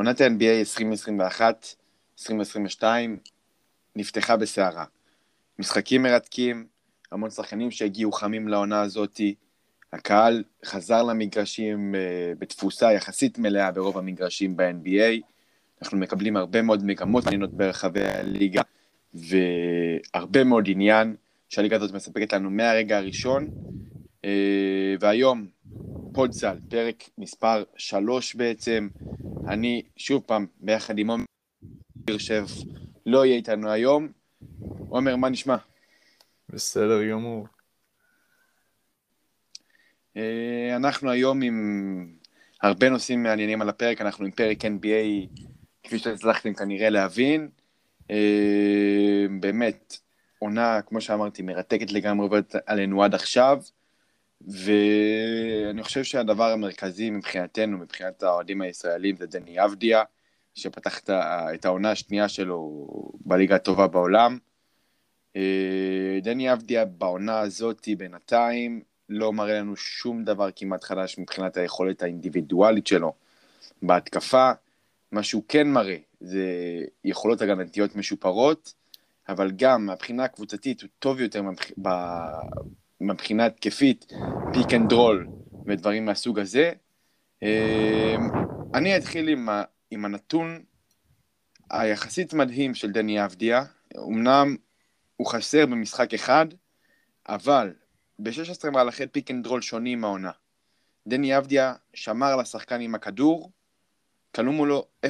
עונת ה-NBA 2021-2022 נפתחה בסערה. משחקים מרתקים, המון שחקנים שהגיעו חמים לעונה הזאתי, הקהל חזר למגרשים אה, בתפוסה יחסית מלאה ברוב המגרשים ב-NBA. אנחנו מקבלים הרבה מאוד מגמות מעניינות ברחבי הליגה, והרבה מאוד עניין שהליגה הזאת מספקת לנו מהרגע הראשון. אה, והיום, פודסל, פרק מספר 3 בעצם. אני, שוב פעם, ביחד עם עומר יושב, לא יהיה איתנו היום. עומר, מה נשמע? בסדר גמור. אה, אנחנו היום עם הרבה נושאים מעניינים על הפרק, אנחנו עם פרק NBA, כפי שהצלחתם כנראה להבין. אה, באמת, עונה, כמו שאמרתי, מרתקת לגמרי עובדת עלינו עד עכשיו, ואני חושב שהדבר המרכזי מבחינתנו, מבחינת האוהדים הישראלים, זה דני אבדיה, שפתח את העונה השנייה שלו בליגה הטובה בעולם. אה, דני אבדיה בעונה הזאת בינתיים לא מראה לנו שום דבר כמעט חדש מבחינת היכולת האינדיבידואלית שלו בהתקפה. מה שהוא כן מראה זה יכולות הגנתיות משופרות, אבל גם מהבחינה הקבוצתית הוא טוב יותר מבחינה התקפית, pick and roll ודברים מהסוג הזה. אה, אני אתחיל עם, עם הנתון היחסית מדהים של דני אבדיה. אמנם הוא חסר במשחק אחד, אבל ב-16 מהלכי pick and roll שונים מהעונה. דני אבדיה שמר על השחקן עם הכדור, כלום מולו 0.6625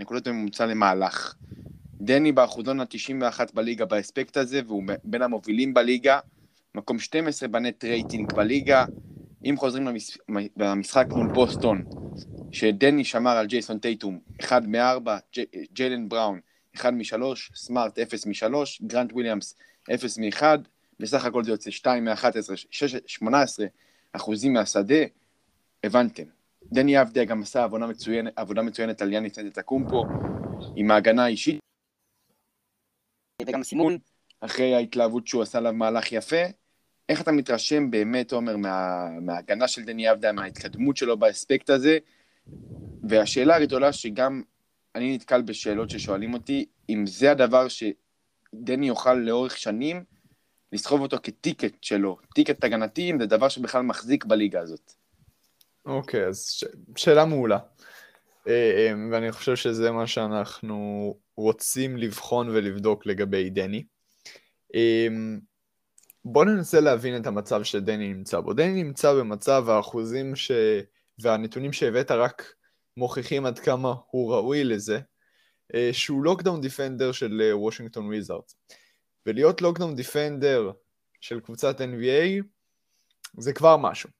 נקודות ממוצע למהלך. דני באחוזון ה-91 בליגה באספקט הזה, והוא בין המובילים בליגה, מקום 12 ב net rating בליגה. אם חוזרים למשחק מול בוסטון, שדני שמר על ג'ייסון טייטום, 1 מ-4, ג'יילן בראון, 1 מ-3, סמארט 0 מ-3, גרנט וויליאמס 0 מ-1, בסך הכל זה יוצא 2 מ-11, 18 אחוזים מהשדה, הבנתם. דני אבדיה גם עשה עבודה מצוינת, עבודה מצוינת על יאניס נטטקומפו, עם ההגנה האישית, וגם סימון, אחרי ההתלהבות שהוא עשה עליו מהלך יפה. איך אתה מתרשם באמת, עומר, מה, מההגנה של דני אבדיה, מההתקדמות שלו באספקט הזה? והשאלה הגדולה שגם אני נתקל בשאלות ששואלים אותי, אם זה הדבר שדני יוכל לאורך שנים לסחוב אותו כטיקט שלו, טיקט הגנתי, אם זה דבר שבכלל מחזיק בליגה הזאת. אוקיי, okay, אז ש... שאלה מעולה. אה, אה, ואני חושב שזה מה שאנחנו רוצים לבחון ולבדוק לגבי דני. אה, בואו ננסה להבין את המצב שדני נמצא בו. דני נמצא במצב האחוזים ש... והנתונים שהבאת רק מוכיחים עד כמה הוא ראוי לזה, שהוא lockdown defender של וושינגטון וויזארדס. ולהיות lockdown defender של קבוצת NBA זה כבר משהו.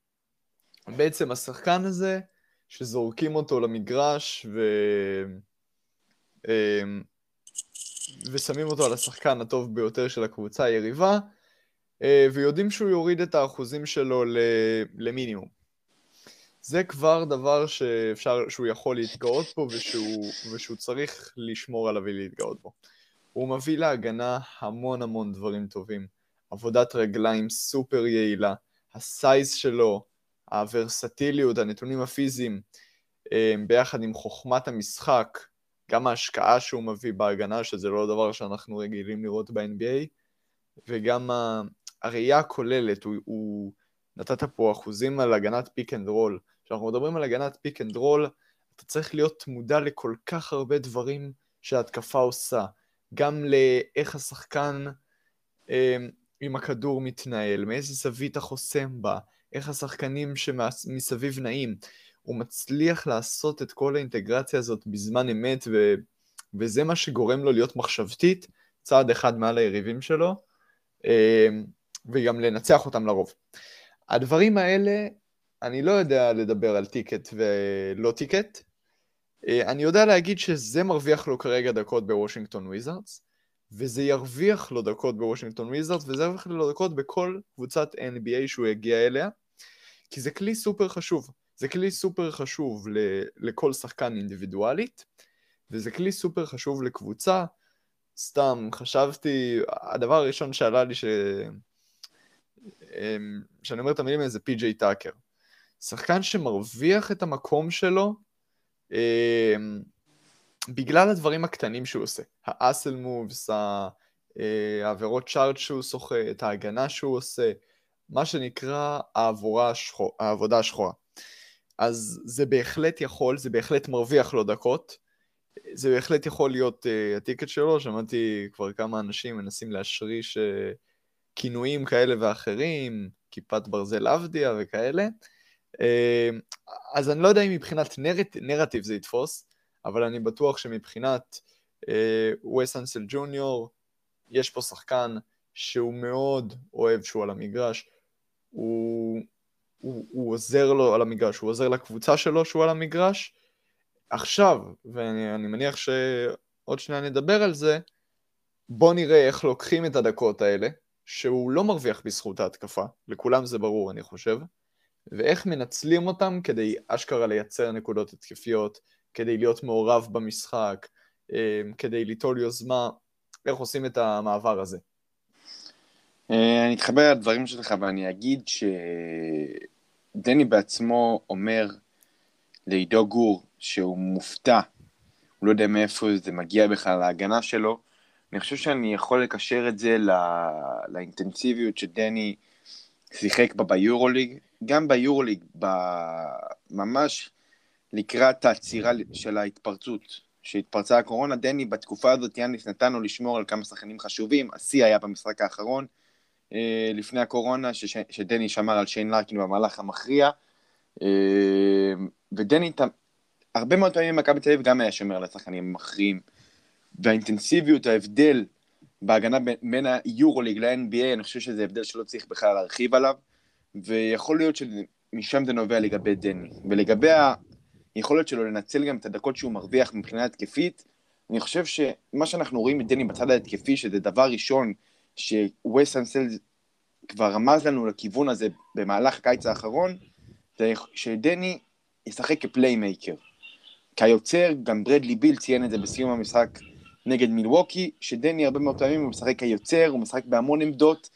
בעצם השחקן הזה, שזורקים אותו למגרש ו... אה, ושמים אותו על השחקן הטוב ביותר של הקבוצה היריבה, ויודעים שהוא יוריד את האחוזים שלו למינימום. זה כבר דבר שאפשר, שהוא יכול להתגאות בו ושהוא, ושהוא צריך לשמור עליו ולהתגאות בו. הוא מביא להגנה המון המון דברים טובים. עבודת רגליים סופר יעילה, ה size שלו, הוורסטיליות, הנתונים הפיזיים, אה, ביחד עם חוכמת המשחק, גם ההשקעה שהוא מביא בהגנה, שזה לא דבר שאנחנו רגילים לראות ב-NBA, וגם הראייה הכוללת, הוא, הוא נתת פה אחוזים על הגנת pick and roll. כשאנחנו מדברים על הגנת pick and roll, אתה צריך להיות מודע לכל כך הרבה דברים שההתקפה עושה. גם לאיך השחקן אה, עם הכדור מתנהל, מאיזה זווית החוסם בה, איך השחקנים שמסביב נעים. הוא מצליח לעשות את כל האינטגרציה הזאת בזמן אמת, ו... וזה מה שגורם לו להיות מחשבתית צעד אחד מעל היריבים שלו, אה, וגם לנצח אותם לרוב. הדברים האלה אני לא יודע לדבר על ticket ולא ticket. אה, אני יודע להגיד שזה מרוויח לו כרגע דקות בוושינגטון וויזארדס, וזה ירוויח לו דקות בוושינגטון וויזארדס, וזה ירוויח לו דקות בכל קבוצת NBA שהוא יגיע אליה, כי זה כלי סופר חשוב. זה כלי סופר חשוב ל- לכל שחקן אינדיבידואלית, וזה כלי סופר חשוב לקבוצה. סתם חשבתי, הדבר הראשון שעלה לי ש... אמ, שאני אומר את המילים האלה זה פי.ג'יי טאקר. שחקן שמרוויח את המקום שלו אה, בגלל הדברים הקטנים שהוא עושה. האסל מובס, אה, העבירות צ'ארט שהוא סוחט, ההגנה שהוא עושה, מה שנקרא השחור, העבודה השחורה. אז זה בהחלט יכול, זה בהחלט מרוויח לו דקות. זה בהחלט יכול להיות uh, הטיקט שלו, שמעתי כבר כמה אנשים מנסים להשריש uh, כינויים כאלה ואחרים, כיפת ברזל עבדיה וכאלה. Uh, אז אני לא יודע אם מבחינת נרט, נרטיב זה יתפוס, אבל אני בטוח שמבחינת וס אנסל ג'וניור, יש פה שחקן שהוא מאוד אוהב שהוא על המגרש, הוא, הוא, הוא עוזר לו על המגרש, הוא עוזר לקבוצה שלו שהוא על המגרש. עכשיו, ואני מניח שעוד שניה נדבר על זה, בוא נראה איך לוקחים את הדקות האלה, שהוא לא מרוויח בזכות ההתקפה, לכולם זה ברור אני חושב, ואיך מנצלים אותם כדי אשכרה לייצר נקודות התקפיות, כדי להיות מעורב במשחק, אה, כדי ליטול יוזמה, איך עושים את המעבר הזה. אה, אני אתחבר לדברים שלך ואני אגיד שדני בעצמו אומר לעידו גור שהוא מופתע, הוא לא יודע מאיפה זה מגיע בכלל להגנה שלו. אני חושב שאני יכול לקשר את זה לא... לאינטנסיביות שדני שיחק בה ביורוליג. גם ביורוליג, ב... ממש לקראת העצירה של ההתפרצות, שהתפרצה הקורונה, דני בתקופה הזאת, יאניס נתן לו לשמור על כמה שחקנים חשובים, השיא היה במשחק האחרון לפני הקורונה. שדני שמר על שיין לרקין במהלך המכריע, אה, ודני, הרבה מאוד פעמים מכבי תל אביב גם היה שומר על השחקנים המכריעים, והאינטנסיביות, ההבדל בהגנה בין היורוליג ל-NBA, אני חושב שזה הבדל שלא צריך בכלל להרחיב עליו, ויכול להיות שמשם זה נובע לגבי דני. ולגבי היכולת שלו לנצל גם את הדקות שהוא מרוויח מבחינה התקפית, אני חושב שמה שאנחנו רואים את דני בצד ההתקפי, שזה דבר ראשון שווסט אנסל כבר רמז לנו לכיוון הזה במהלך הקיץ האחרון, זה שדני ישחק כ playmaker. כיוצר, גם ברדלי ביל ציין את זה בסיום המשחק נגד מילווקי, שדני הרבה מאוד פעמים הוא משחק כיוצר, הוא משחק בהמון עמדות,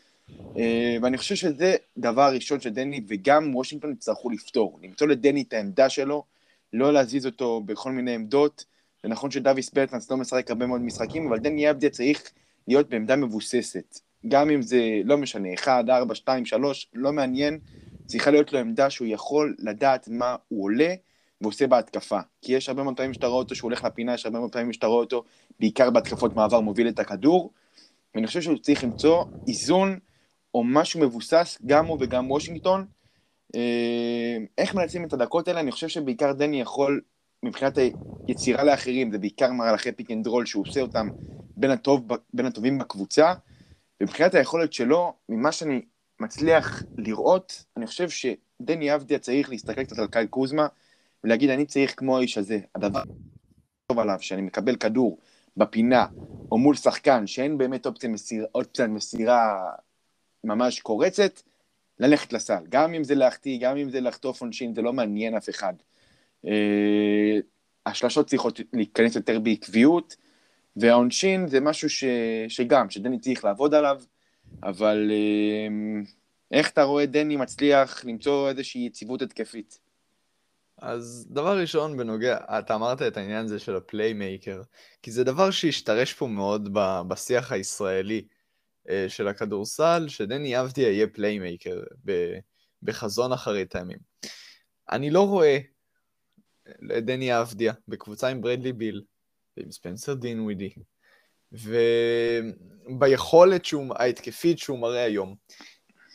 אה, ואני חושב שזה דבר ראשון שדני וגם וושינגטון יצטרכו לפתור, למצוא לדני את העמדה שלו, לא להזיז אותו בכל מיני עמדות. זה נכון שדוויס ברטנס לא משחק הרבה מאוד משחקים, אבל דני אבדיה צריך להיות בעמדה מבוססת. גם אם זה לא משנה, 1, 4, 2, 3, לא מעניין, צריכה להיות לו עמדה שהוא יכול לדעת מה הוא עולה ועושה בהתקפה. כי יש הרבה מאוד פעמים שאתה רואה אותו שהוא הולך לפינה, יש הרבה מאוד פעמים שאתה רואה אותו בעיקר בהתקפות מעבר מוביל את הכדור, ואני חושב שהוא צריך למצוא איזון או משהו מבוסס, גם הוא וגם וושינגטון, אה, איך מנצלים את הדקות האלה? אני חושב שבעיקר דני יכול, מבחינת היצירה לאחרים, זה בעיקר מהלכי pick and roll שהוא עושה אותם בין, הטוב, בין הטובים בקבוצה, ומבחינת היכולת שלו, ממה שאני מצליח לראות, אני חושב שדני אבדיה צריך להסתכל קצת על קייל קוזמה, ולהגיד, אני צריך כמו האיש הזה, הדבר טוב עליו, שאני מקבל כדור בפינה, או מול שחקן שאין באמת אופציה מסיר, מסירה ממש קורצת, ללכת לסל. גם אם זה להחטיא, גם אם זה לחטוף עונשין, זה לא מעניין אף אחד. אה, השלשות צריכות להיכנס יותר בעקביות, והעונשין זה משהו ש... שגם, שדני צריך לעבוד עליו, אבל אה, איך אתה רואה דני מצליח למצוא איזושהי יציבות התקפית? אז דבר ראשון בנוגע, אתה אמרת את העניין הזה של ה playmaker, כי זה דבר שהשתרש פה מאוד בשיח הישראלי. אה, של הכדורסל, שדני אבדיה יהיה playmaker בחזון אחרית הימים. אני לא רואה את דני אבדיה בקבוצה עם ברדלי ביל ועם ספנסר דינווידי, וביכולת שהוא, ההתקפית שהוא מראה היום,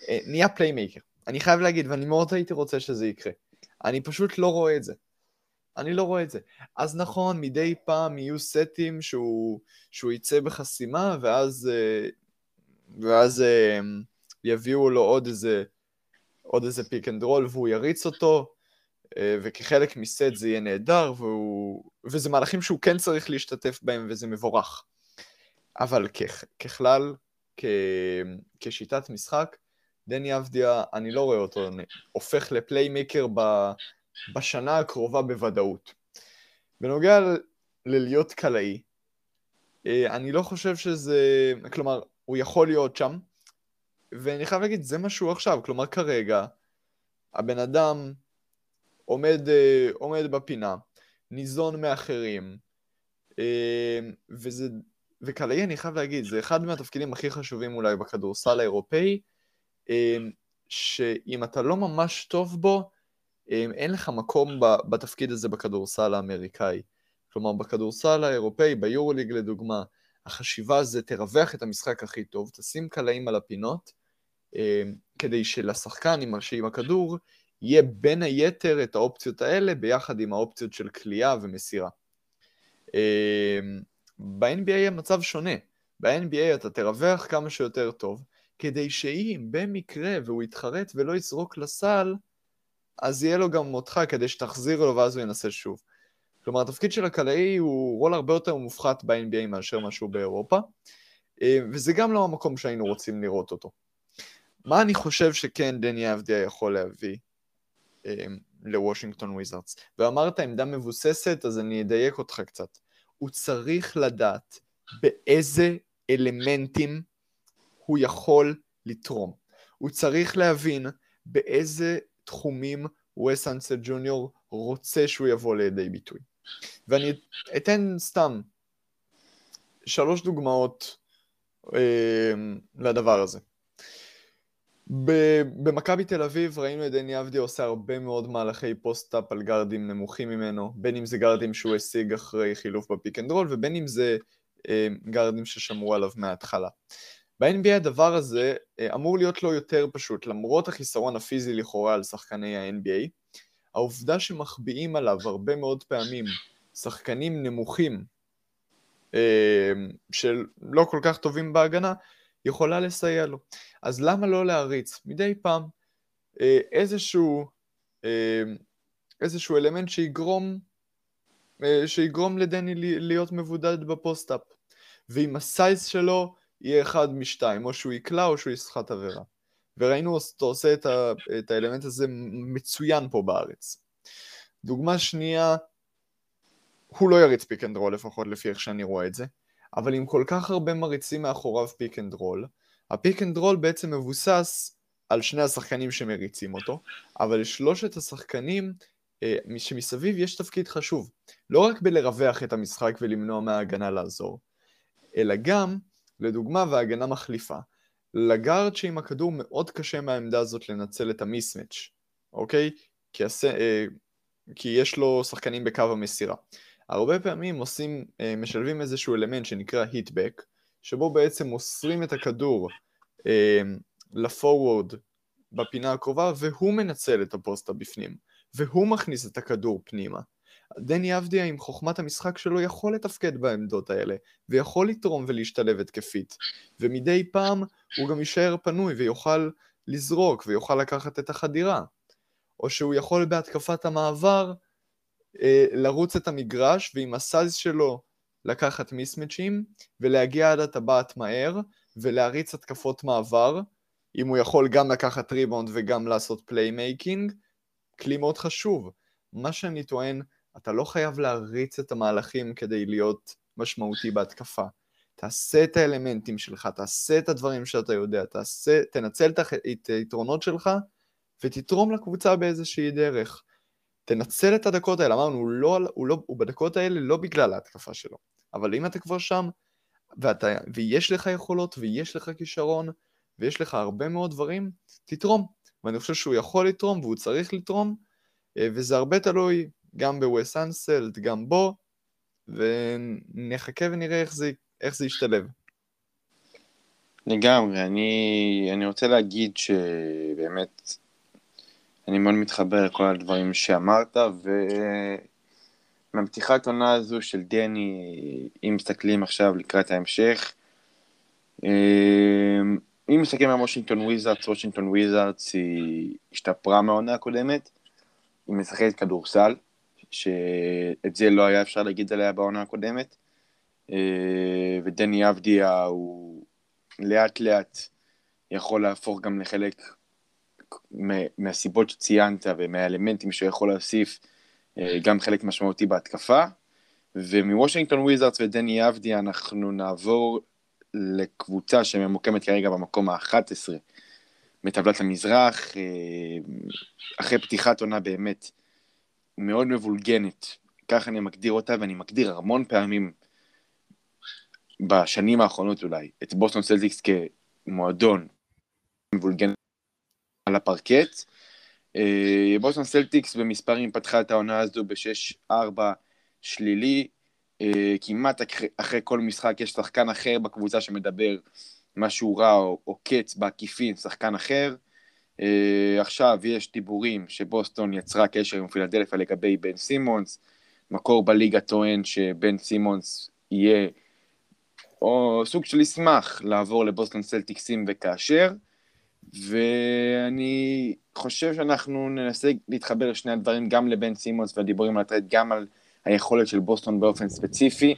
אה, נהיה playmaker. אני חייב להגיד, ואני מאוד הייתי רוצה שזה יקרה. אני פשוט לא רואה את זה. אני לא רואה את זה. אז נכון, מדי פעם יהיו סטים שהוא, שהוא יצא בחסימה, ואז uh, ואז אה, יביאו לו עוד איזה, עוד איזה pick and roll והוא יריץ אותו, אה, וכחלק מסט זה יהיה נהדר, והוא... וזה מהלכים שהוא כן צריך להשתתף בהם וזה מבורך. אבל כ... ככלל, כ... כשיטת משחק, דני אבדיה, אני לא רואה אותו הופך ל playmaker ב... בשנה הקרובה בוודאות. בנוגע ל... ללהיות קלעי, אה, אני לא חושב שזה, כלומר, הוא יכול להיות שם, ואני חייב להגיד, זה מה שהוא עכשיו, כלומר כרגע, הבן אדם עומד, אה, עומד בפינה, ניזון מאחרים, אה, וזה, וקלעי, אני חייב להגיד, זה אחד מהתפקידים הכי חשובים אולי בכדורסל האירופאי, אה, שאם אתה לא ממש טוב בו, אין לך מקום בתפקיד הזה בכדורסל האמריקאי. כלומר, בכדורסל האירופאי, ביורוליג לדוגמה, החשיבה זה תרווח את המשחק הכי טוב, תשים קלעים על הפינות, כדי שלשחקן עם הכדור יהיה בין היתר את האופציות האלה ביחד עם האופציות של כליאה ומסירה. אמ, ב-NBA המצב שונה. ב-NBA אתה תרווח כמה שיותר טוב, כדי שאם במקרה והוא יתחרט ולא יזרוק לסל, אז יהיה לו גם אותך כדי שתחזיר לו ואז הוא ינסה שוב. כלומר, התפקיד של הקלעי הוא רול הרבה יותר מופחת ב-NBA מאשר משהו באירופה, אמ, וזה גם לא המקום שהיינו רוצים לראות אותו. מה אני חושב שכן דני אבדיה יכול להביא? אמ, לוושינגטון וויזארדס. ואמרת עמדה מבוססת, אז אני אדייק אותך קצת. הוא צריך לדעת באיזה אלמנטים הוא יכול לתרום. הוא צריך להבין באיזה תחומים ווס אנסלד ג'וניור רוצה שהוא יבוא לידי ביטוי. ואני אתן סתם שלוש דוגמאות אה, לדבר הזה. במכבי תל אביב ראינו את דני אבדיה עושה הרבה מאוד מהלכי post-up על גארדים נמוכים ממנו, בין אם זה גארדים שהוא השיג אחרי חילוף ב pick and roll, ובין אם זה אה, גארדים ששמרו עליו מההתחלה. ב-NBA הדבר הזה אה, אמור להיות לו יותר פשוט, למרות החיסרון הפיזי לכאורה על שחקני ה-NBA, העובדה שמחביאים עליו הרבה מאוד פעמים שחקנים נמוכים אה, שלא כל כך טובים בהגנה, יכולה לסייע לו. אז למה לא להריץ מדי פעם אה, איזשהו, אה, איזשהו אלמנט שיגרום, אה, שיגרום לדני להיות מבודד ב post-up, ואם ה size שלו יהיה אחד משתיים, או שהוא יקלע או שהוא יסחט עבירה. וראינו אותו עושה את, ה, את האלמנט הזה מצוין פה בארץ. דוגמה שנייה, הוא לא יריץ pick and roll לפחות לפי איך שאני רואה את זה. אבל עם כל כך הרבה מריצים מאחוריו pick and roll, ה pick and roll בעצם מבוסס על שני השחקנים שמריצים אותו, אבל לשלושת השחקנים אה, שמסביב יש תפקיד חשוב. לא רק בלרווח את המשחק ולמנוע מההגנה לעזור, אלא גם, לדוגמה, וההגנה מחליפה. לגארד שעם הכדור מאוד קשה מהעמדה הזאת לנצל את המיסמץ', אוקיי? כי, הס... אה, כי יש לו שחקנים בקו המסירה. הרבה פעמים עושים, אה, משלבים איזשהו אלמנט שנקרא היטבק, שבו בעצם מוסרים את הכדור אה, לפורוורד בפינה הקרובה, והוא מנצל את הפוסטה בפנים, והוא מכניס את הכדור פנימה. דני אבדיה עם חוכמת המשחק שלו יכול לתפקד בעמדות האלה, ויכול לתרום ולהשתלב התקפית, ומדי פעם הוא גם יישאר פנוי ויוכל לזרוק ויוכל לקחת את החדירה. או שהוא יכול בהתקפת המעבר לרוץ את המגרש ועם הסייז שלו לקחת מיסמצ'ים ולהגיע עד הטבעת מהר ולהריץ התקפות מעבר, אם הוא יכול גם לקחת ריבאונד וגם לעשות playmaking, כלי מאוד חשוב. מה שאני טוען, אתה לא חייב להריץ את המהלכים כדי להיות משמעותי בהתקפה. תעשה את האלמנטים שלך, תעשה את הדברים שאתה יודע, תעשה, תנצל את היתרונות שלך ותתרום לקבוצה באיזושהי דרך. תנצל את הדקות האלה, אמרנו, הוא, לא, הוא, לא, הוא בדקות האלה לא בגלל ההתקפה שלו, אבל אם אתה כבר שם, ואתה, ויש לך יכולות, ויש לך כישרון, ויש לך הרבה מאוד דברים, תתרום. ואני חושב שהוא יכול לתרום, והוא צריך לתרום, אה, וזה הרבה תלוי גם בווס אנסלד, גם בו, ונחכה ונראה איך זה, איך זה ישתלב. לגמרי, אני, אני רוצה להגיד שבאמת אני מאוד מתחבר לכל הדברים שאמרת, ומהפתיחת עונה הזו של דני, אם מסתכלים עכשיו לקראת ההמשך, אם מסתכלים על וושינגטון וויזארדס, וושינגטון וויזארדס היא השתפרה מהעונה הקודמת, היא משחקת כדורסל, שאת זה לא היה אפשר להגיד עליה בעונה הקודמת, ודני אבדיה הוא לאט לאט יכול להפוך גם לחלק מהסיבות שציינת ומהאלמנטים שהוא יכול להוסיף אה, גם חלק משמעותי בהתקפה. ומוושינגטון וויזארדס ודני אבדיה אנחנו נעבור לקבוצה שממוקמת כרגע במקום ה-11 מטבלת המזרח, אה, אחרי פתיחת עונה באמת מאוד מבולגנת. ככה אני מגדיר אותה, ואני מגדיר המון פעמים בשנים האחרונות אולי, את בוסטון סלטיקס כמועדון מבולגן על הפרקט. אה, בוסטון סלטיקס במספרים פתחה את העונה הזו ב-6-4 שלילי. אה, כמעט אחרי כל משחק יש שחקן אחר בקבוצה שמדבר משהו רע או עוקץ בעקיפין, שחקן אחר. אה, עכשיו יש דיבורים שבוסטון יצרה קשר עם פילדלפיה לגבי בן סימונס, מקור בליגה טוען שבן סימונס יהיה, או סוג של ישמח לעבור לבוסטון סלטיקס וכאשר, ואני חושב שאנחנו ננסה להתחבר לשני הדברים, גם לבן סימונס והדיבורים על הטרייד, גם על היכולת של בוסטון באופן ספציפי.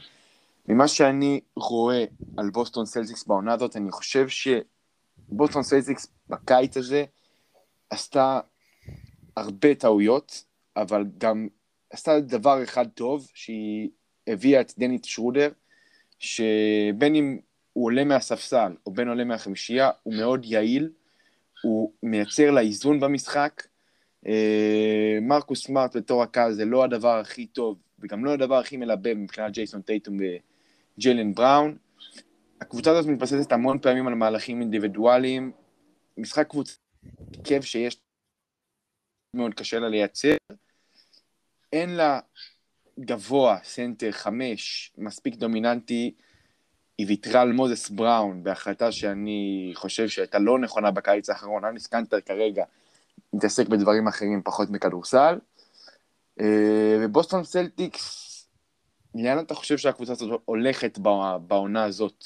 ממה שאני רואה על בוסטון סלטיקס בעונה הזאת, אני חושב שבוסטון סלטיקס בקיץ הזה עשתה הרבה טעויות, אבל גם עשתה דבר אחד טוב, שהיא הביאה את דנית שרודר, שבין אם הוא עולה מהספסל או בין עולה מהחמישייה, הוא מאוד יעיל, הוא מייצר לה איזון במשחק. אה, מרקוס סמארט בתור הקהל זה לא הדבר הכי טוב, וגם לא הדבר הכי מלבב מבחינת ג'ייסון טייטום וג'יילן בראון. הקבוצה הזאת מתבססת המון פעמים על מהלכים אינדיבידואליים. משחק קבוצה, כיף שיש מאוד קשה לה לייצר. אין לה גבוה, סנטר חמש, מספיק דומיננטי. היא ויתרה על מוזס בראון בהחלטה שאני חושב שהייתה לא נכונה בקיץ האחרון. אנס קנטר כרגע מתעסק בדברים אחרים פחות מכדורסל. אה, ובוסטון סלטיקס, לאן אתה חושב שהקבוצה הזאת הולכת בעונה הזאת?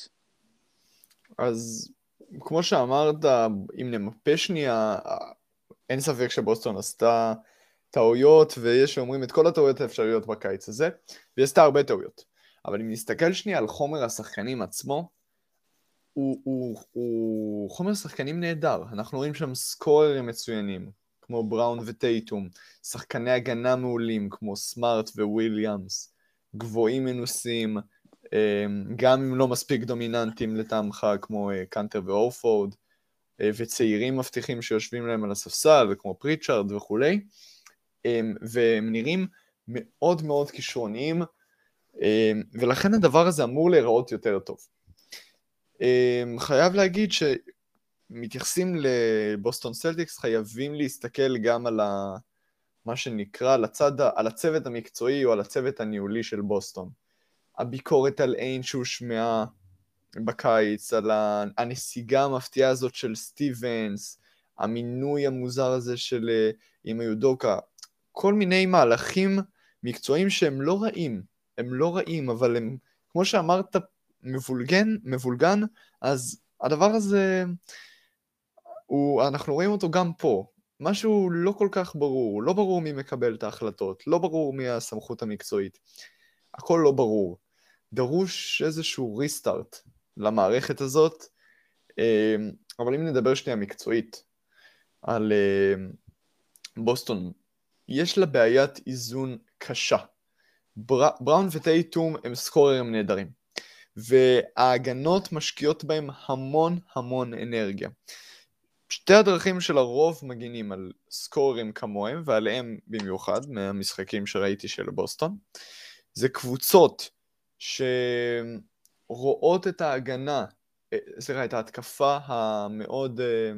אז כמו שאמרת, אם נמפה שנייה, אין ספק שבוסטון עשתה טעויות, ויש שאומרים את כל הטעויות האפשריות בקיץ הזה, והיא עשתה הרבה טעויות. אבל אם נסתכל שנייה על חומר השחקנים עצמו, הוא, הוא, הוא חומר שחקנים נהדר. אנחנו רואים שם סקוררים מצוינים, כמו בראון וטייטום, שחקני הגנה מעולים כמו סמארט וויליאמס, גבוהים מנוסים, אמ, גם אם לא מספיק דומיננטיים לטעמך כמו אה, קאנטר והורפורד, אה, וצעירים מבטיחים שיושבים להם על הספסל, כמו פריצ'ארד וכולי, אמ, והם נראים מאוד מאוד כישרוניים, ולכן הדבר הזה אמור להיראות יותר טוב. חייב להגיד שמתייחסים לבוסטון סלטיקס, חייבים להסתכל גם על ה... מה שנקרא, על, הצד, על הצוות המקצועי או על הצוות הניהולי של בוסטון. הביקורת על איין שהושמעה בקיץ, על הנסיגה המפתיעה הזאת של סטיבנס, המינוי המוזר הזה של אה, אימא יודוקה, כל מיני מהלכים מקצועיים שהם לא רעים, הם לא רעים, אבל הם, כמו שאמרת, מבולגן, מבולגן, אז הדבר הזה, הוא, אנחנו רואים אותו גם פה. משהו לא כל כך ברור, לא ברור מי מקבל את ההחלטות, לא ברור מי הסמכות המקצועית. הכל לא ברור. דרוש איזשהו ריסטארט למערכת הזאת, אמ, אבל אם נדבר שנייה מקצועית על אמ, בוסטון, יש לה בעיית איזון קשה. בר... בראון וטייטום הם סקוררים נהדרים, וההגנות משקיעות בהם המון המון אנרגיה. שתי הדרכים של הרוב מגינים על סקוררים כמוהם, ועליהם במיוחד, מהמשחקים שראיתי של בוסטון, זה קבוצות שרואות את ההגנה, אה, סליחה, את ההתקפה המאוד אה,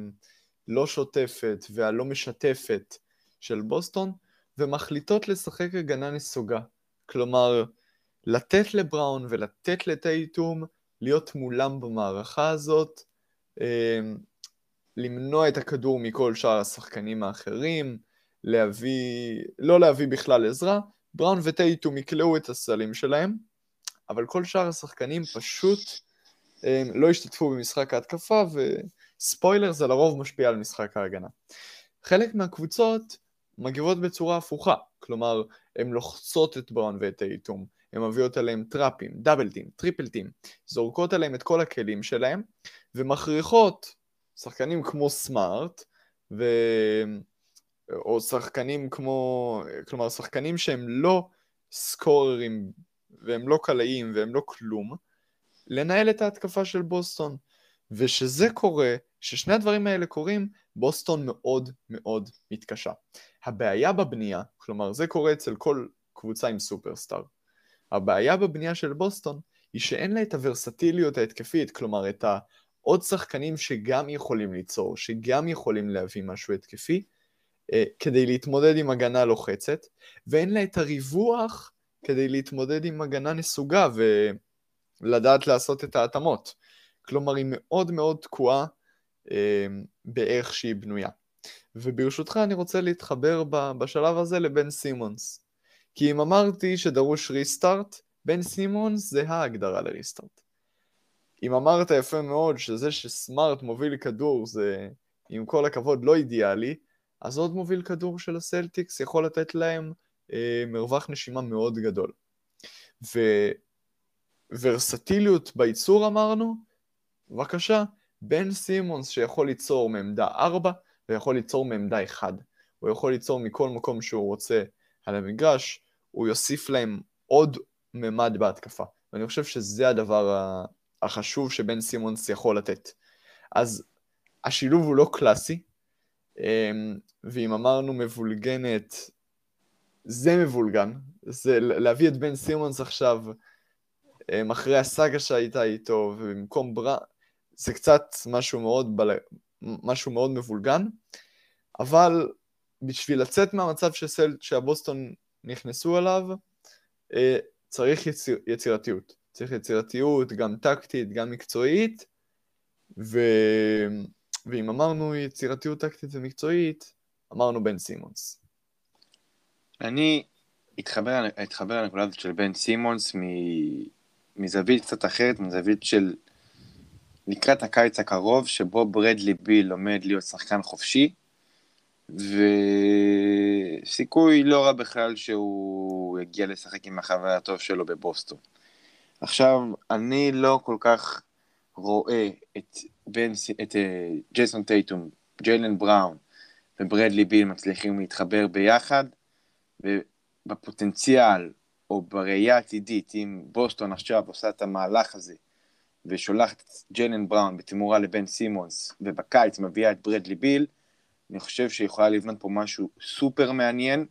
לא שוטפת והלא משתפת של בוסטון, ומחליטות לשחק הגנה נסוגה. כלומר, לתת לבראון ולתת לטייטום להיות מולם במערכה הזאת, אה, למנוע את הכדור מכל שאר השחקנים האחרים, להביא, לא להביא בכלל עזרה, בראון וטייטום יקלעו את הסלים שלהם, אבל כל שאר השחקנים פשוט הם, לא השתתפו במשחק ההתקפה, וספוילר זה לרוב משפיע על משחק ההגנה. חלק מהקבוצות מגיבות בצורה הפוכה, כלומר, הן לוחצות את בראון ואת טייטום, הן מביאות עליהם טראפים, double team, triple team, זורקות עליהם את כל הכלים שלהם, ומכריחות שחקנים כמו סמארט, ו... או שחקנים כמו, כלומר שחקנים שהם לא סקוררים והם לא קלעים והם לא כלום, לנהל את ההתקפה של בוסטון. ושזה קורה, ששני הדברים האלה קורים, בוסטון מאוד מאוד מתקשה. הבעיה בבנייה, כלומר זה קורה אצל כל קבוצה עם סופרסטאר, הבעיה בבנייה של בוסטון היא שאין לה את הוורסטיליות ההתקפית, כלומר את העוד שחקנים שגם יכולים ליצור, שגם יכולים להביא משהו התקפי, אה, כדי להתמודד עם הגנה לוחצת, ואין לה את הריווח כדי להתמודד עם הגנה נסוגה ולדעת לעשות את ההתאמות. כלומר, היא מאוד מאוד תקועה אה, באיך שהיא בנויה. וברשותך אני רוצה להתחבר בשלב הזה לבן סימונס. כי אם אמרתי שדרוש ריסטארט, בן סימונס זה ההגדרה לריסטארט. אם אמרת יפה מאוד שזה שסמארט מוביל כדור זה עם כל הכבוד לא אידיאלי, אז עוד מוביל כדור של הסלטיקס יכול לתת להם אה, מרווח נשימה מאוד גדול. וורסטיליות בייצור אמרנו, בבקשה, בן סימונס שיכול ליצור מעמדה 4 ויכול ליצור מעמדה 1. הוא יכול ליצור מכל מקום שהוא רוצה על המגרש, הוא יוסיף להם עוד ממד בהתקפה. ואני חושב שזה הדבר החשוב שבן סימונס יכול לתת. אז השילוב הוא לא קלאסי, אמ, ואם אמרנו מבולגנת, זה מבולגן. זה להביא את בן סימונס עכשיו, אמ, אחרי הסאגה שהייתה איתו, ובמקום ברא... זה קצת משהו מאוד, בל... משהו מאוד מבולגן, אבל בשביל לצאת מהמצב שסל... שהבוסטון נכנסו אליו, אה, צריך יציר... יצירתיות. צריך יצירתיות, גם טקטית, גם מקצועית, ו... ואם אמרנו יצירתיות טקטית ומקצועית, אמרנו בן סימונס. אני אתחבר, אתחבר לנקודה הזאת של בן סימונס מ... מזווית קצת אחרת, מזווית של לקראת הקיץ הקרוב, שבו ברדלי ביל עומד להיות שחקן חופשי, וסיכוי לא רע בכלל שהוא יגיע לשחק עם החבר הטוב שלו בבוסטון. עכשיו, אני לא כל כך רואה את, בן, את uh, ג'ייסון טייטום, ג'יילן בראון וברדלי ביל מצליחים להתחבר ביחד, ובפוטנציאל או בראייה עתידית, אם בוסטון עכשיו עושה את המהלך הזה ושולחת את ג'יילן בראון בתמורה לבן סימונס, ובקיץ מביאה את ברדלי ביל, אני חושב שהיא יכולה לבנות פה משהו סופר מעניין,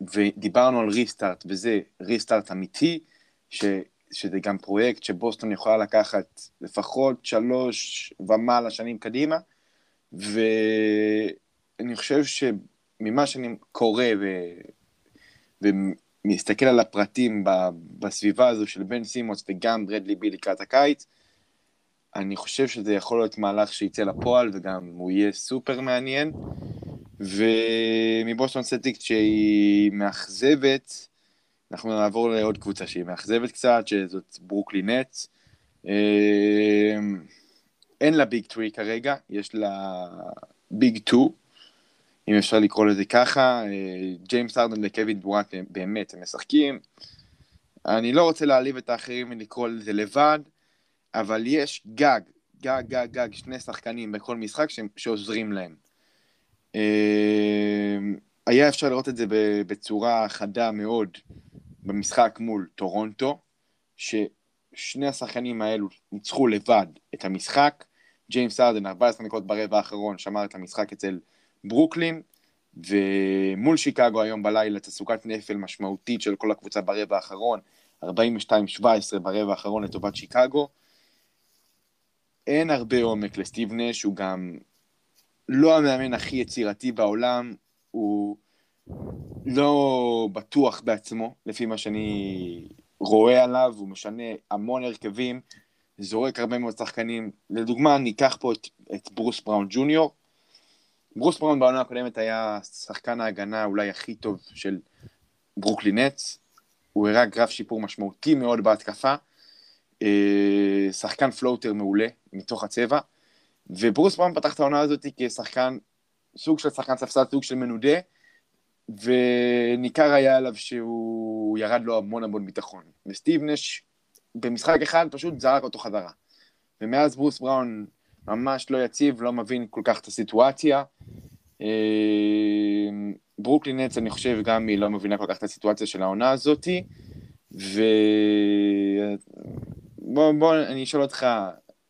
ודיברנו על ריסטארט, וזה ריסטארט אמיתי, ש... שזה גם פרויקט שבוסטון יכולה לקחת לפחות שלוש ומעלה שנים קדימה, ואני חושב שממה שאני קורא ו... ומסתכל על הפרטים בסביבה הזו של בן סימונס וגם ברדלי ביל לקראת הקיץ, אני חושב שזה יכול להיות מהלך שיצא לפועל וגם הוא יהיה סופר מעניין. ומבוסטון סלטיקס שהיא מאכזבת, אנחנו נעבור לעוד קבוצה שהיא מאכזבת קצת, שזאת ברוקלין נטס. אמ, אין לה big three כרגע, יש לה big two, אם אפשר לקרוא לזה ככה. אה, ג'יימס ארדן וקווין דורנט באמת, הם משחקים. אני לא רוצה להעליב את האחרים ולקרוא לזה לבד, אבל יש גג, גג, גג, גג, שני שחקנים בכל משחק שעוזרים להם. אמ, היה אפשר לראות את זה בצורה חדה מאוד במשחק מול טורונטו, ששני השחקנים האלו ניצחו לבד את המשחק. ג'יימס ארדן, 14 דקות ברבע האחרון, שמר את המשחק אצל ברוקלין, ומול שיקגו היום בלילה תסוקת נפל משמעותית של כל הקבוצה ברבע האחרון, 42-17 ברבע האחרון לטובת שיקגו. אין הרבה עומק לסטיב נש, הוא גם לא המאמן הכי יצירתי בעולם, הוא לא בטוח בעצמו, לפי מה שאני רואה עליו, הוא משנה המון הרכבים, זורק הרבה מאוד שחקנים. לדוגמה, ניקח פה את, את ברוס בראון ג'וניור. ברוס בראון בעונה הקודמת היה שחקן ההגנה אולי הכי טוב של ברוקלי נטס. הוא הראה גרף שיפור משמעותי מאוד בהתקפה. אה, שחקן פלוטר מעולה מתוך הצבע. וברוס בראון פתח את העונה הזאת כשחקן, סוג של שחקן ספסל, סוג של מנודה. וניכר היה עליו שהוא ירד לו המון המון ביטחון. וסטיב נש במשחק אחד פשוט זרק אותו חזרה. ומאז ברוס בראון ממש לא יציב, לא מבין כל כך את הסיטואציה. אה, ברוקלין נץ, אני חושב, גם היא לא מבינה כל כך את הסיטואציה של העונה הזאתי. ו... בוא, בוא, אני אשאל אותך,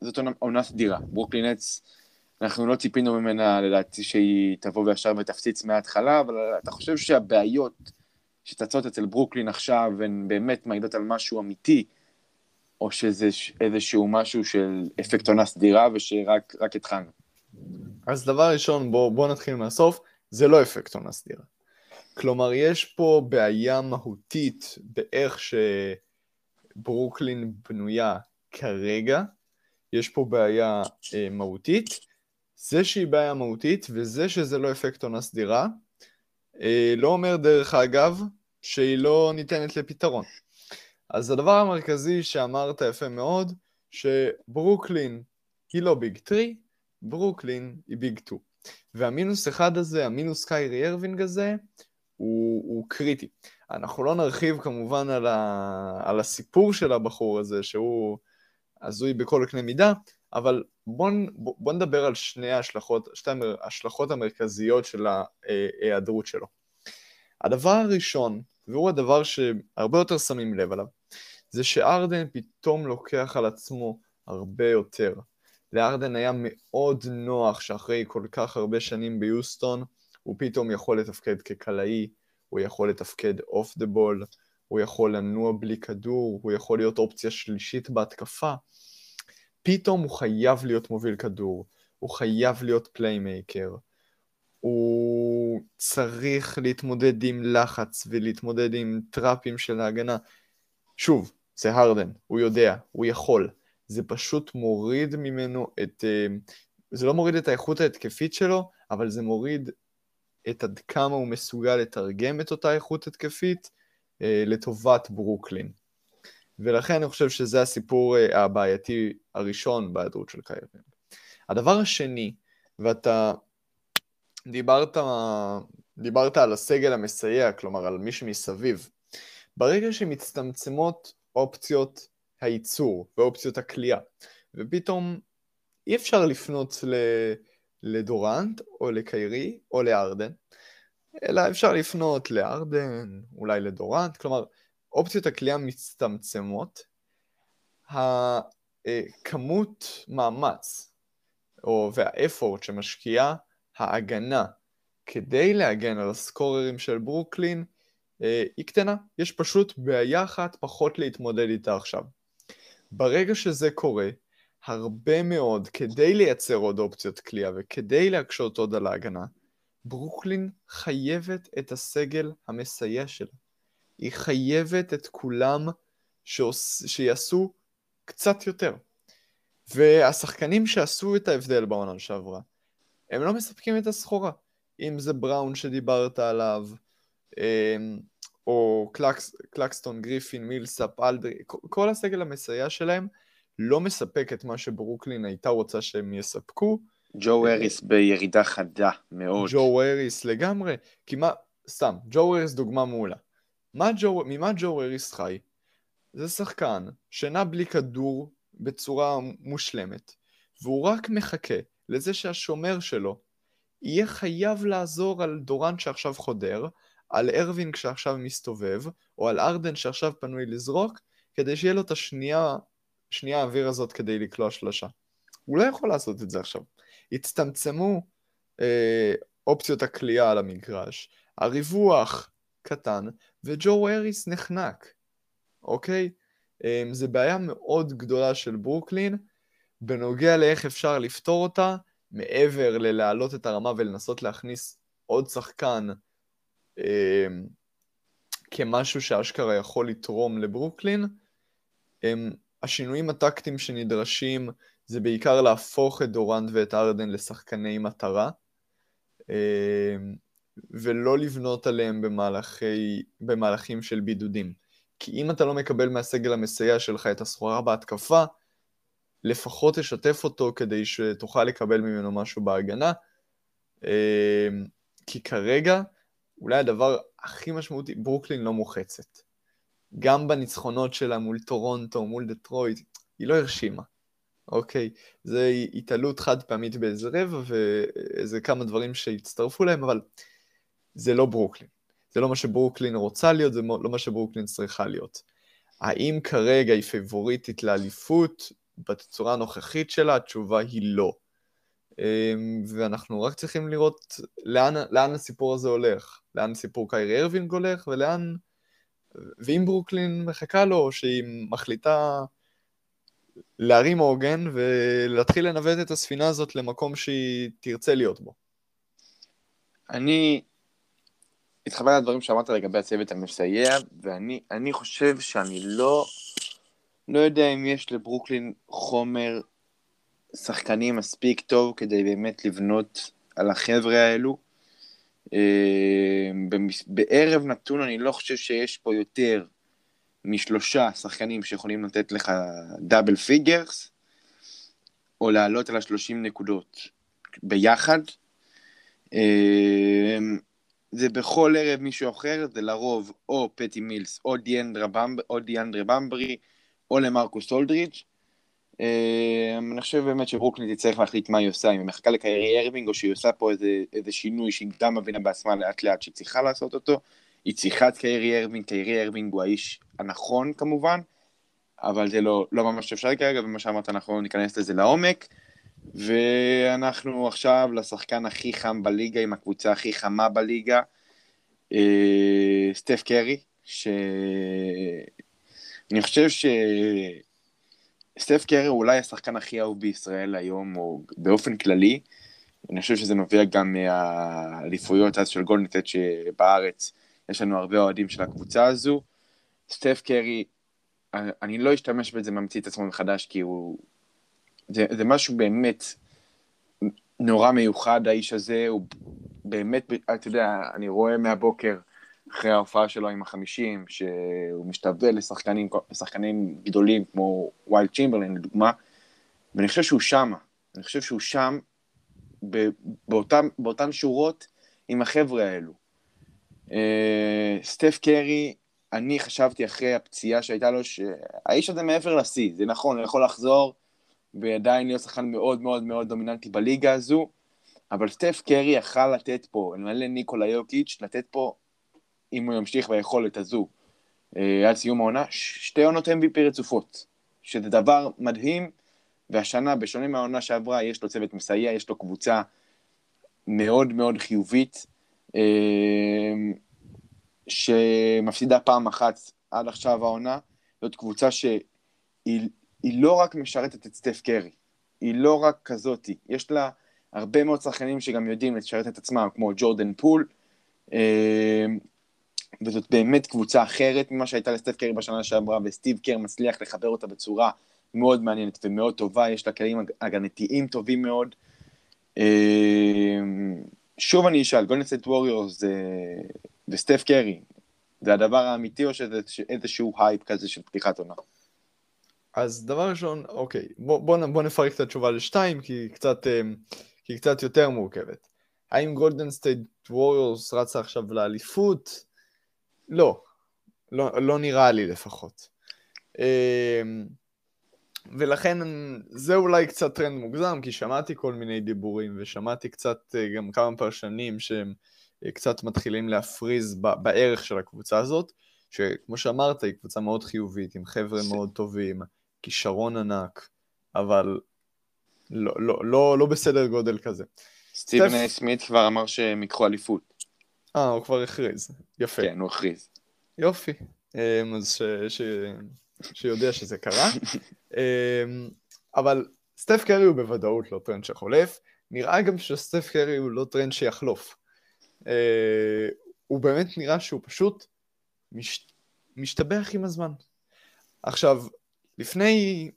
זאת עונה סדירה. ברוקלין נץ אנחנו לא ציפינו ממנה, לדעתי, שהיא תבוא וישר ותפציץ מההתחלה, אבל אתה חושב שהבעיות שצצות אצל ברוקלין עכשיו הן באמת מעידות על משהו אמיתי, או שזה איזשהו משהו של אפקט עונה סדירה ושרק התחלנו? אז דבר ראשון, בואו בוא נתחיל מהסוף, זה לא אפקט עונה סדירה. כלומר, יש פה בעיה מהותית באיך שברוקלין בנויה כרגע, יש פה בעיה אה, מהותית. זה שהיא בעיה מהותית וזה שזה לא אפקט עונה סדירה, אה, לא אומר דרך אגב שהיא לא ניתנת לפתרון. אז הדבר המרכזי שאמרת יפה מאוד, שברוקלין היא לא ביג 3, ברוקלין היא ביג 2. והמינוס אחד הזה, המינוס קיירי ארווינג הזה, הוא, הוא קריטי. אנחנו לא נרחיב כמובן על, ה, על הסיפור של הבחור הזה, שהוא הזוי בכל קנה מידה, אבל בואו בוא נדבר על שני ההשלכות, שתי ההשלכות המרכזיות של ההיעדרות שלו. הדבר הראשון, והוא הדבר שהרבה יותר שמים לב עליו, זה שארדן פתאום לוקח על עצמו הרבה יותר. לארדן היה מאוד נוח שאחרי כל כך הרבה שנים ביוסטון, הוא פתאום יכול לתפקד כקלעי, הוא יכול לתפקד off the ball, הוא יכול לנוע בלי כדור, הוא יכול להיות אופציה שלישית בהתקפה. פתאום הוא חייב להיות מוביל כדור, הוא חייב להיות playmaker, הוא צריך להתמודד עם לחץ ולהתמודד עם trap ים של ההגנה. שוב, זה הרדן, הוא יודע, הוא יכול. זה פשוט מוריד ממנו את... אה, זה לא מוריד את האיכות ההתקפית שלו, אבל זה מוריד את עד כמה הוא מסוגל לתרגם את אותה איכות התקפית לטובת ברוקלין. ולכן אני חושב שזה הסיפור אה, הבעייתי הראשון בהיעדרות של קיירלינג. הדבר השני, ואתה דיברת, דיברת על הסגל המסייע, כלומר על מי שמסביב, ברגע שמצטמצמות אופציות הייצור ואופציות הכלייה, ופתאום אי אפשר לפנות. לדורנט או לקיירי או לארדן, אלא אפשר לפנות לארדן, אולי לדורנט, כלומר אופציות הכלייה מצטמצמות, הכמות מאמץ או והאפורט שמשקיעה ההגנה כדי להגן על הסקוררים של ברוקלין אה, היא קטנה, יש פשוט בעיה אחת פחות להתמודד איתה עכשיו. ברגע שזה קורה, הרבה מאוד, כדי לייצר עוד אופציות כליאה וכדי להקשות עוד על ההגנה, ברוקלין חייבת את הסגל המסייע שלה. היא חייבת את כולם שעוש... שיעשו קצת יותר. והשחקנים שעשו את ההבדל בעונה שעברה, הם לא מספקים את הסחורה. אם זה בראון שדיברת עליו, אמ, או קלקס, קלקסטון, גריפין, מילסאפ, אלדרי, כל הסגל המסייע שלהם לא מספק את מה שברוקלין הייתה רוצה שהם יספקו. ג'ו אריס בירידה חדה מאוד. ג'ו אריס לגמרי, כי מה, סתם, ג'ו אריס דוגמה מעולה. מה ג'ו, ממה ג'ו אריס חי? זה שחקן שנע בלי כדור בצורה מושלמת, והוא רק מחכה לזה שהשומר שלו יהיה חייב לעזור על דורן שעכשיו חודר, על ארווינג שעכשיו מסתובב, או על ארדן שעכשיו פנוי לזרוק, כדי שיהיה לו את השנייה, שנייה האוויר הזאת כדי לקלוע שלושה. הוא לא יכול לעשות את זה עכשיו. הצטמצמו אה, אופציות הכלייה על המגרש, הריווח קטן, וג'ו אריס נחנק, אוקיי? אה, זה בעיה מאוד גדולה של ברוקלין, בנוגע לאיך אפשר לפתור אותה, מעבר ללהעלות את הרמה ולנסות להכניס עוד שחקן אה, כמשהו שאשכרה יכול לתרום לברוקלין, הם, השינויים הטקטיים שנדרשים זה בעיקר להפוך את דורנט ואת ארדן לשחקני מטרה, אה, ולא לבנות עליהם במהלכי, במהלכים של בידודים. כי אם אתה לא מקבל מהסגל המסייע שלך את הסחורה בהתקפה, לפחות תשתף אותו כדי שתוכל לקבל ממנו משהו בהגנה. אה, כי כרגע, אולי הדבר הכי משמעותי, ברוקלין לא מוחצת. גם בניצחונות שלה מול טורונטו, מול דטרויט, היא לא הרשימה, אוקיי? זה התעלות חד פעמית באיזה רבע ואיזה כמה דברים שהצטרפו להם, אבל זה לא ברוקלין. זה לא מה שברוקלין רוצה להיות, זה לא מה שברוקלין צריכה להיות. האם כרגע היא פייבוריטית לאליפות? בצורה הנוכחית שלה התשובה היא לא. אמ, ואנחנו רק צריכים לראות לאן, לאן הסיפור הזה הולך, לאן סיפור קיירי ארווינג הולך, ולאן... ואם ברוקלין מחכה לו, או שהיא מחליטה להרים עוגן ולהתחיל לנווט את הספינה הזאת למקום שהיא תרצה להיות בו. אני אתחבר לדברים שאמרת לגבי הצוות המסייע, ואני חושב שאני לא, לא יודע אם יש לברוקלין חומר שחקנים מספיק טוב כדי באמת לבנות על החבר'ה האלו. אה, בערב נתון אני לא חושב שיש פה יותר משלושה שחקנים שיכולים לתת לך double figures, או לעלות על השלושים נקודות ביחד. אה, זה בכל ערב מישהו אחר, זה לרוב או פטי מילס, או דיאנדרה במברי, או למרקוס אולדריץ'. אמ, אני חושב באמת שברוקלין תצטרך להחליט מה היא עושה, אם היא מחכה לקיירי ארווינג, או שהיא עושה פה איזה, איזה שינוי שהיא גם מבינה בעצמה לאט לאט שהיא צריכה לעשות אותו. היא צריכה את קיירי ארווינג, קיירי ארווינג הוא האיש הנכון כמובן, אבל זה לא, לא ממש אפשרי כרגע, ומה שאמרת, אנחנו ניכנס לזה לעומק. ואנחנו עכשיו לשחקן הכי חם בליגה, עם הקבוצה הכי חמה בליגה, אה, סטף קרי, שאני חושב ש... סטף קרי הוא אולי השחקן הכי אהוב בישראל היום, או באופן כללי. אני חושב שזה נובע גם מהאליפויות אז של גולדנטט שבארץ יש לנו הרבה אוהדים של הקבוצה הזו. סטף קרי, אני לא אשתמש בזה ממציא את עצמו מחדש, כי הוא... זה, זה משהו באמת נורא מיוחד, האיש הזה, הוא באמת, אתה יודע, אני רואה מהבוקר אחרי ההופעה שלו עם החמישים, שהוא משתווה לשחקנים, לשחקנים גדולים כמו ויילד צ'ימברלין לדוגמה, ואני חושב שהוא שם, אני חושב שהוא שם באותם, באותן שורות עם החבר'ה האלו. אה, סטף קרי, אני חשבתי אחרי הפציעה שהייתה לו, שהאיש הזה מעבר לשיא, זה נכון, הוא יכול לחזור ועדיין להיות שחקן מאוד מאוד מאוד דומיננטי בליגה הזו, אבל סטף קרי יכל לתת פה, אלמלא ניקולה יוקיץ', לתת פה אם הוא ימשיך ביכולת הזו אה, עד סיום העונה, שתי עונות MVP רצופות, שזה דבר מדהים, והשנה, בשונה מהעונה שעברה, יש לו צוות מסייע, יש לו קבוצה מאוד מאוד חיובית, שמפסידה פעם אחת עד עכשיו העונה, זאת קבוצה שהיא לא רק משרתת את סטף קרי, היא לא רק כזאתי, יש לה הרבה מאוד שחקנים שגם יודעים לשרת את עצמם, כמו ג'ורדן פול, אה, וזאת באמת קבוצה אחרת ממה שהייתה לסטף קרי בשנה שעברה, וסטיב קר מצליח לחבר אותה בצורה מאוד מעניינת ומאוד טובה, יש לה כלים הגנתיים טובים מאוד. אה, שוב אני אשאל, גולדן סטייט ווריורס וסטף קרי, זה הדבר האמיתי או שזה איזשהו הייפ כזה של פתיחת עונה? אז דבר ראשון, אוקיי, בוא, בוא, בוא נפרק את התשובה לשתיים, כי היא קצת, אה, קצת יותר מורכבת. האם גולדן סטייט ווריורס רצה עכשיו לאליפות? לא, לא, לא נראה לי לפחות. ולכן זה אולי קצת טרנד מוגזם, כי שמעתי כל מיני דיבורים, ושמעתי קצת אה, גם כמה פרשנים שהם אה, קצת מתחילים להפריז בערך של הקבוצה הזאת, שכמו שאמרת, היא קבוצה מאוד חיובית, עם חבר'ה מאוד טובים, כישרון ענק, אבל לא, לא, לא, לא בסדר גודל כזה. סטיבן סטפ... סמית כבר אמר שהם ייקחו אליפות. אה, הוא כבר הכריז. יפה. כן, הוא הכריז. יופי. אמ, אז ש... ש... שיודע שזה קרה. אמ, אבל סטף קרי הוא בוודאות לא טרנד שחולף. נראה גם שסטף קרי הוא לא טרנד שיחלוף. אה, הוא באמת נראה שהוא פשוט מש... משתבח עם הזמן. עכשיו, לפני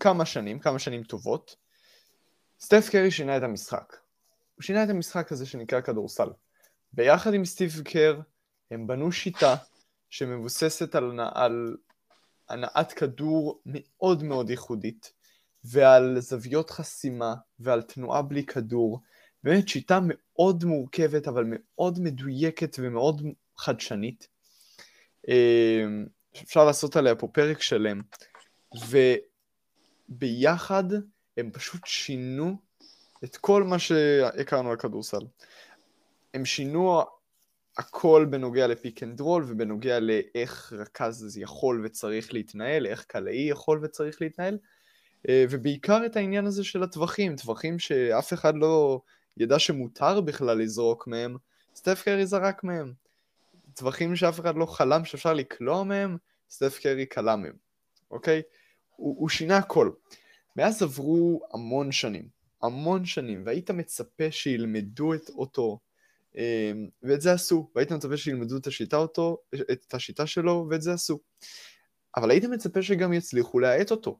כמה שנים, כמה שנים טובות, סטף קרי שינה את המשחק. הוא שינה את המשחק הזה שנקרא כדורסל. ביחד עם סטיב קר הם בנו שיטה שמבוססת על, על הנעת כדור מאוד מאוד ייחודית ועל זוויות חסימה ועל תנועה בלי כדור. באמת שיטה מאוד מורכבת אבל מאוד מדויקת ומאוד חדשנית. אמ, אפשר לעשות עליה פה פרק שלם. וביחד הם פשוט שינו את כל מה שהכרנו על כדורסל. הם שינו הכל בנוגע לפיק אנד רול ובנוגע לאיך רכז יכול וצריך להתנהל, איך קלעי יכול וצריך להתנהל. אה, ובעיקר את העניין הזה של הטווחים, טווחים שאף אחד לא ידע שמותר בכלל לזרוק מהם, סטף קרי זרק מהם. טווחים שאף אחד לא חלם שאפשר לקלוע מהם, סטף קרי קלע מהם, אוקיי? הוא, הוא שינה הכל. מאז עברו המון שנים, המון שנים, והיית מצפה שילמדו את אותו, ואת זה עשו, והיית מצפה שילמדו את השיטה, אותו, את השיטה שלו, ואת זה עשו. אבל היית מצפה שגם יצליחו להאט אותו,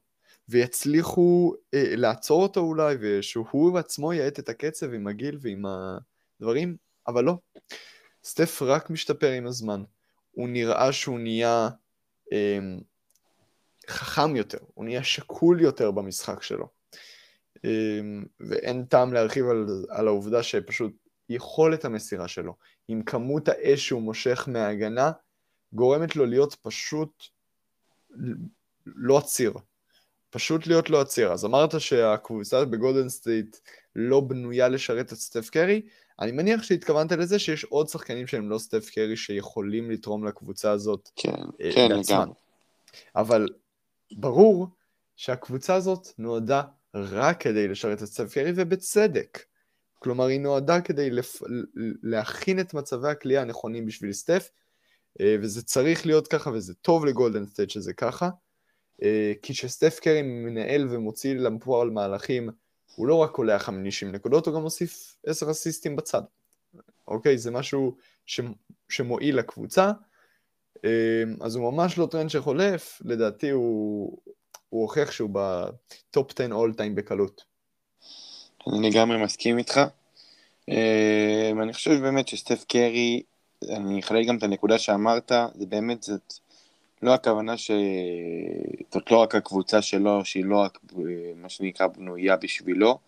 ויצליחו אה, לעצור אותו אולי, ושהוא עצמו יאט את הקצב עם הגיל ועם הדברים, אבל לא. סטף רק משתפר עם הזמן. הוא נראה שהוא נהיה אה, חכם יותר, הוא נהיה שקול יותר במשחק שלו. אה, ואין טעם להרחיב על, על העובדה שפשוט יכולת המסירה שלו, עם כמות האש שהוא מושך מההגנה, גורמת לו להיות פשוט לא עציר. פשוט להיות לא עציר. אז אמרת שהקבוצה בגולדן סטייט לא בנויה לשרת את סטף קרי, אני מניח שהתכוונת לזה שיש עוד שחקנים שהם לא סטף קרי שיכולים לתרום לקבוצה הזאת כן, אה, כן, לגמרי. אבל ברור שהקבוצה הזאת נועדה רק כדי לשרת את סטף קרי ובצדק. כלומר, היא נועדה כדי לפ... להכין את מצבי הקליעה הנכונים בשביל סטף, אה, וזה צריך להיות ככה, וזה טוב לגולדן סטייט שזה ככה, אה, כי כשסטף קרי מנהל ומוציא לפועל מהלכים, הוא לא רק קולע 50 נקודות, הוא גם מוסיף 10 אסיסטים בצד. אוקיי? זה משהו ש... שמועיל לקבוצה, אה, אז הוא ממש לא טרנד שחולף, לדעתי הוא, הוא הוכיח שהוא ב top 10 all time בקלות. אני לגמרי מסכים איתך. אני חושב באמת שסטף קרי אני אחלק גם את הנקודה שאמרת, זה באמת, זאת לא הכוונה שזאת לא רק הקבוצה שלו, שהיא לא רק מה שנקרא בנויה בשבילו,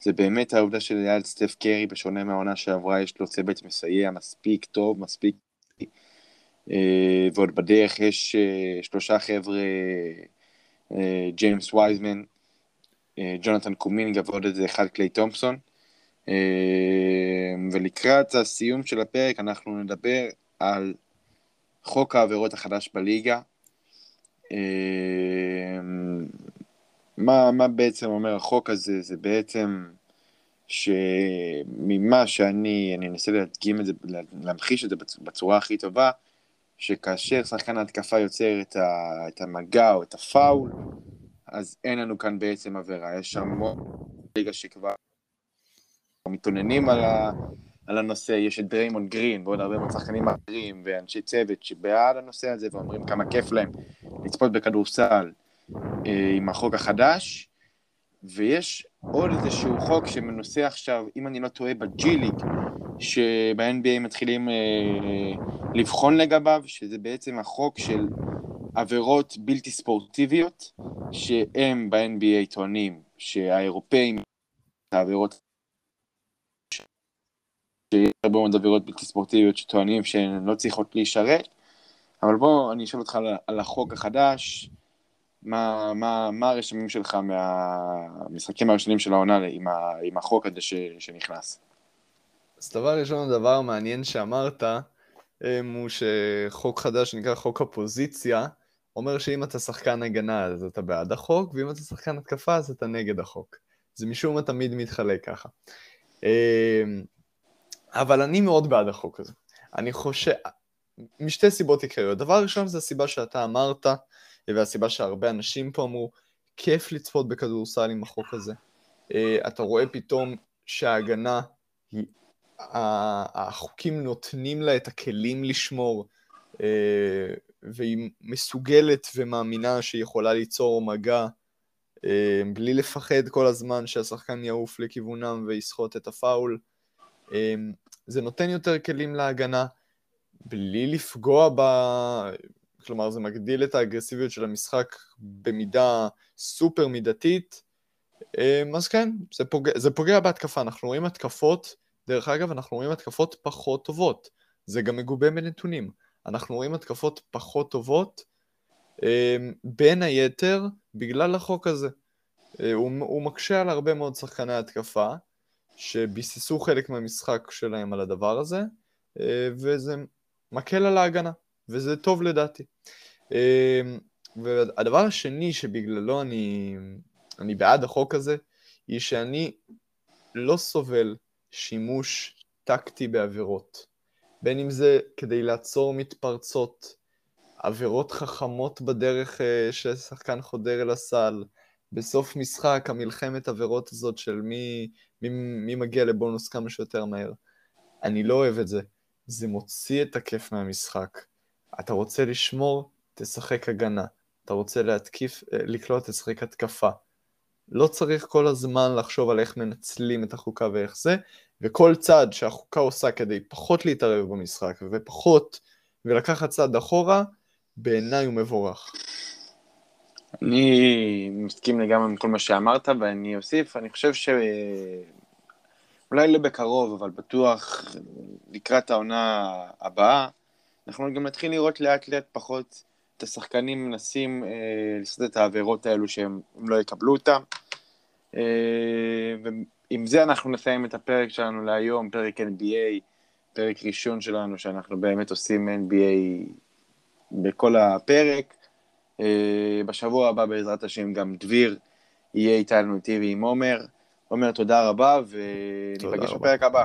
זה באמת העובדה של ליד סטף קרי, בשונה מהעונה שעברה, יש לו צוות מסייע מספיק טוב, מספיק... אה, ועוד בדרך יש אה, שלושה חבר'ה, אה, ג'יימס וייזמן, ג'ונתן קומינגה ועוד איזה אחד קליי תומפסון. אמ, ולקראת הסיום של הפרק אנחנו נדבר על חוק העבירות החדש בליגה. אמ, מה, מה בעצם אומר החוק הזה? זה בעצם שממה שאני, אני אנסה להדגים את זה, להמחיש את זה בצורה הכי טובה, שכאשר שחקן ההתקפה יוצר את, ה, את המגע או את הפאול, אז אין לנו כאן בעצם עבירה. יש המון ליגה שכבר מתאוננים על, ה, על הנושא, יש את דריימון גרין ועוד הרבה מאוד שחקנים אחרים ואנשי צוות שבעד הנושא הזה ואומרים כמה כיף להם לצפות בכדורסל אה, עם החוק החדש, ויש עוד איזשהו חוק שמנוסה עכשיו, אם אני לא טועה, בג'י ליג, שב-NBA מתחילים אה, לבחון לגביו, שזה בעצם החוק של עבירות בלתי ספורטיביות, שהם ב-NBA טוענים שהאירופאים, העבירות שיש הרבה מאוד עבירות בלתי ספורטיביות שטוענים שהן לא צריכות להישרת, אבל בוא אני אשאל אותך על, על החוק החדש, מה, מה, מה הרשמים שלך מהמשחקים הראשונים של העונה עם, ה, עם החוק הזה ש, שנכנס? אז דבר ראשון, הדבר המעניין שאמרת, אמ, הוא שחוק חדש שנקרא חוק הפוזיציה, אומר שאם אתה שחקן הגנה אז אתה בעד החוק, ואם אתה שחקן התקפה אז אתה נגד החוק. זה משום מה תמיד מתחלק ככה. אמ, אבל אני מאוד בעד החוק הזה. אני חושב, משתי סיבות עיקריות. דבר ראשון זה הסיבה שאתה אמרת, והסיבה שהרבה אנשים פה אמרו, כיף לצפות בכדורסל עם החוק הזה. אה, אתה רואה פתאום שההגנה, החוקים נותנים לה את הכלים לשמור, אה, והיא מסוגלת ומאמינה שהיא יכולה ליצור מגע אה, בלי לפחד כל הזמן שהשחקן יעוף לכיוונם ויסחוט את הפאול. אמ, זה נותן יותר כלים להגנה, בלי לפגוע ב... כלומר, זה מגדיל את האגרסיביות של המשחק במידה סופר מידתית. אמ, אז כן, זה פוגע, זה פוגע בהתקפה. אנחנו רואים התקפות, דרך אגב, אנחנו רואים התקפות פחות טובות. זה גם מגובה בנתונים. אנחנו רואים התקפות פחות טובות, אמ, בין היתר בגלל החוק הזה. אה, הוא, הוא מקשה על הרבה מאוד שחקני התקפה, שביססו חלק מהמשחק שלהם על הדבר הזה, אה, וזה מקל על ההגנה, וזה טוב לדעתי. אה, והדבר השני שבגללו אני אני בעד החוק הזה, היא שאני לא סובל שימוש טקטי בעבירות. בין אם זה כדי לעצור מתפרצות, עבירות חכמות בדרך uh, ששחקן חודר אל הסל, בסוף משחק, המלחמת עבירות הזאת של מי, מי, מי מגיע לבונוס כמה שיותר מהר. אני לא אוהב את זה. זה מוציא את הכיף מהמשחק. אתה רוצה לשמור, תשחק הגנה. אתה רוצה להתקיף, אה, לקלוט, תשחק התקפה. לא צריך כל הזמן לחשוב על איך מנצלים את החוקה ואיך זה, וכל צעד שהחוקה עושה כדי פחות להתערב במשחק ופחות, ולקחת צעד אחורה, בעיניי הוא מבורך. אני מסכים לגמרי עם כל מה שאמרת, ואני אוסיף, אני חושב ש... אולי לא בקרוב, אבל בטוח לקראת העונה הבאה, אנחנו גם נתחיל לראות לאט לאט פחות את השחקנים מנסים אה, לעשות את העבירות האלו שהם לא יקבלו אותם. אה, ועם זה אנחנו נסיים את הפרק שלנו להיום, פרק NBA, פרק ראשון שלנו, שאנחנו באמת עושים NBA בכל הפרק. אה, בשבוע הבא, בעזרת השם, גם דביר יהיה איתנו איתי ועם עומר. עומר, תודה רבה, וניפגש בפרק הבא.